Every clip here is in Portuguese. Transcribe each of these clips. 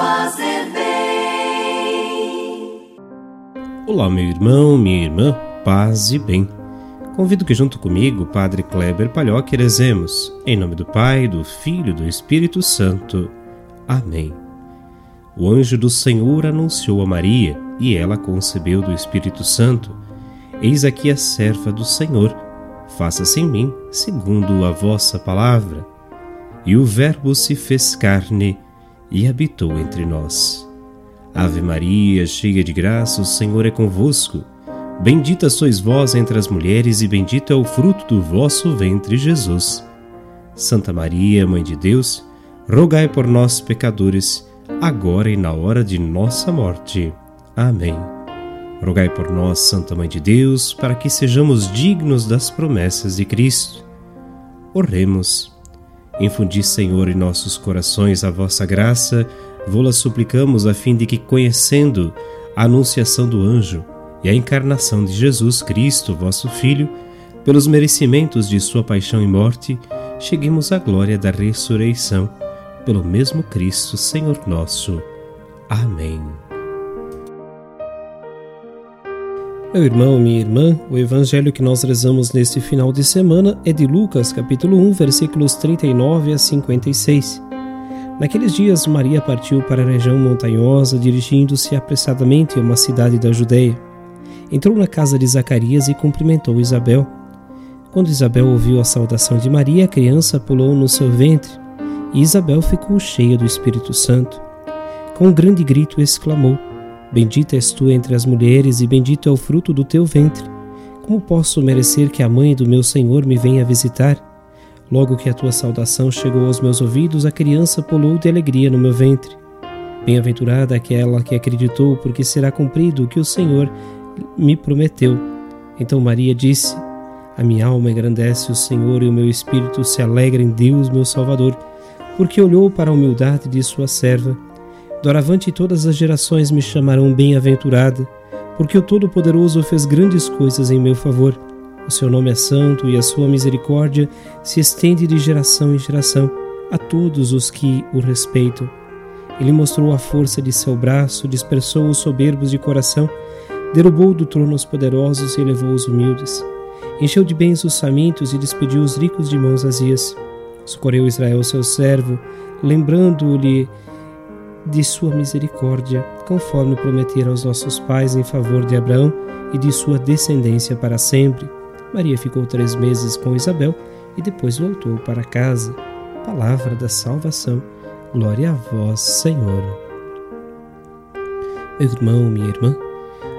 fazer bem. Olá, meu irmão, minha irmã, paz e bem. Convido que junto comigo, Padre Kleber Palhoque, rezemos. Em nome do Pai, do Filho e do Espírito Santo. Amém. O anjo do Senhor anunciou a Maria, e ela concebeu do Espírito Santo. Eis aqui a serva do Senhor. Faça-se em mim, segundo a vossa palavra. E o Verbo se fez carne e habitou entre nós. Ave Maria, cheia de graça, o Senhor é convosco. Bendita sois vós entre as mulheres, e bendito é o fruto do vosso ventre, Jesus. Santa Maria, Mãe de Deus, rogai por nós, pecadores, agora e na hora de nossa morte. Amém. Rogai por nós, Santa Mãe de Deus, para que sejamos dignos das promessas de Cristo. Oremos. Infundi, Senhor, em nossos corações a vossa graça, vô-la suplicamos a fim de que, conhecendo a anunciação do anjo e a encarnação de Jesus Cristo, vosso Filho, pelos merecimentos de sua paixão e morte, cheguemos à glória da ressurreição, pelo mesmo Cristo, Senhor nosso. Amém. Meu irmão, minha irmã, o evangelho que nós rezamos neste final de semana é de Lucas, capítulo 1, versículos 39 a 56. Naqueles dias, Maria partiu para a região montanhosa, dirigindo-se apressadamente a uma cidade da Judéia. Entrou na casa de Zacarias e cumprimentou Isabel. Quando Isabel ouviu a saudação de Maria, a criança pulou no seu ventre, e Isabel ficou cheia do Espírito Santo. Com um grande grito exclamou: Bendita és tu entre as mulheres, e bendito é o fruto do teu ventre. Como posso merecer que a mãe do meu Senhor me venha visitar? Logo que a tua saudação chegou aos meus ouvidos, a criança pulou de alegria no meu ventre. Bem-aventurada aquela que acreditou, porque será cumprido o que o Senhor me prometeu. Então Maria disse: A minha alma engrandece o Senhor e o meu espírito se alegra em Deus, meu Salvador, porque olhou para a humildade de sua serva. Doravante todas as gerações me chamarão bem-aventurada, porque o Todo-Poderoso fez grandes coisas em meu favor. O seu nome é santo e a sua misericórdia se estende de geração em geração a todos os que o respeitam. Ele mostrou a força de seu braço, dispersou os soberbos de coração, derrubou do trono os poderosos e elevou os humildes. Encheu de bens os famintos e despediu os ricos de mãos vazias. Socorreu Israel, seu servo, lembrando-lhe de sua misericórdia, conforme prometera aos nossos pais em favor de Abraão e de sua descendência para sempre. Maria ficou três meses com Isabel e depois voltou para casa. Palavra da salvação. Glória a vós, Senhor. Meu irmão, minha irmã,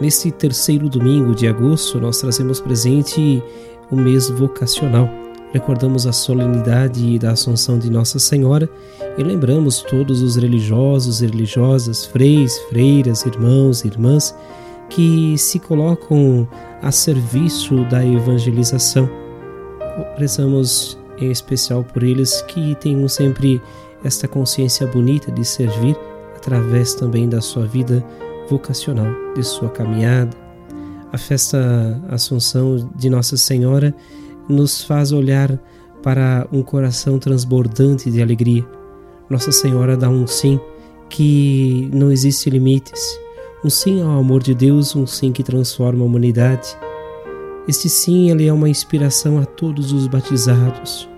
neste terceiro domingo de agosto nós trazemos presente o mês vocacional recordamos a solenidade da Assunção de Nossa Senhora e lembramos todos os religiosos e religiosas, freis, freiras, irmãos e irmãs que se colocam a serviço da evangelização. Rezamos em especial por eles que tenham sempre esta consciência bonita de servir através também da sua vida vocacional, de sua caminhada. A festa Assunção de Nossa Senhora nos faz olhar para um coração transbordante de alegria. Nossa Senhora dá um sim que não existe limites, um sim ao amor de Deus, um sim que transforma a humanidade. Este sim ele é uma inspiração a todos os batizados.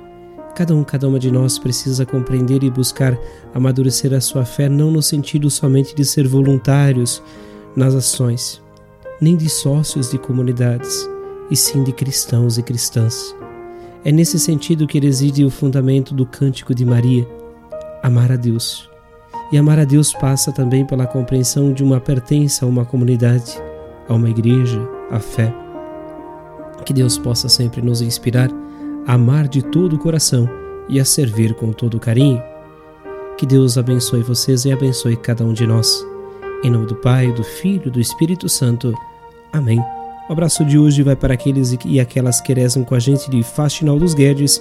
Cada um, cada uma de nós precisa compreender e buscar amadurecer a sua fé não no sentido somente de ser voluntários nas ações, nem de sócios de comunidades, e sim de cristãos e cristãs. É nesse sentido que reside o fundamento do Cântico de Maria, amar a Deus. E amar a Deus passa também pela compreensão de uma pertença a uma comunidade, a uma igreja, a fé. Que Deus possa sempre nos inspirar a amar de todo o coração e a servir com todo carinho. Que Deus abençoe vocês e abençoe cada um de nós. Em nome do Pai, do Filho e do Espírito Santo. Amém. O abraço de hoje vai para aqueles e aquelas que rezam com a gente de Faxinal dos Guedes,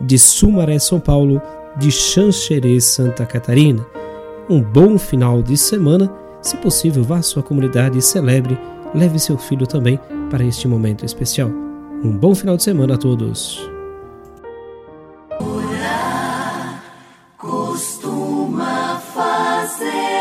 de Sumaré, São Paulo, de Xanxerê, Santa Catarina. Um bom final de semana. Se possível, vá à sua comunidade e celebre. Leve seu filho também para este momento especial. Um bom final de semana a todos. Orar costuma fazer.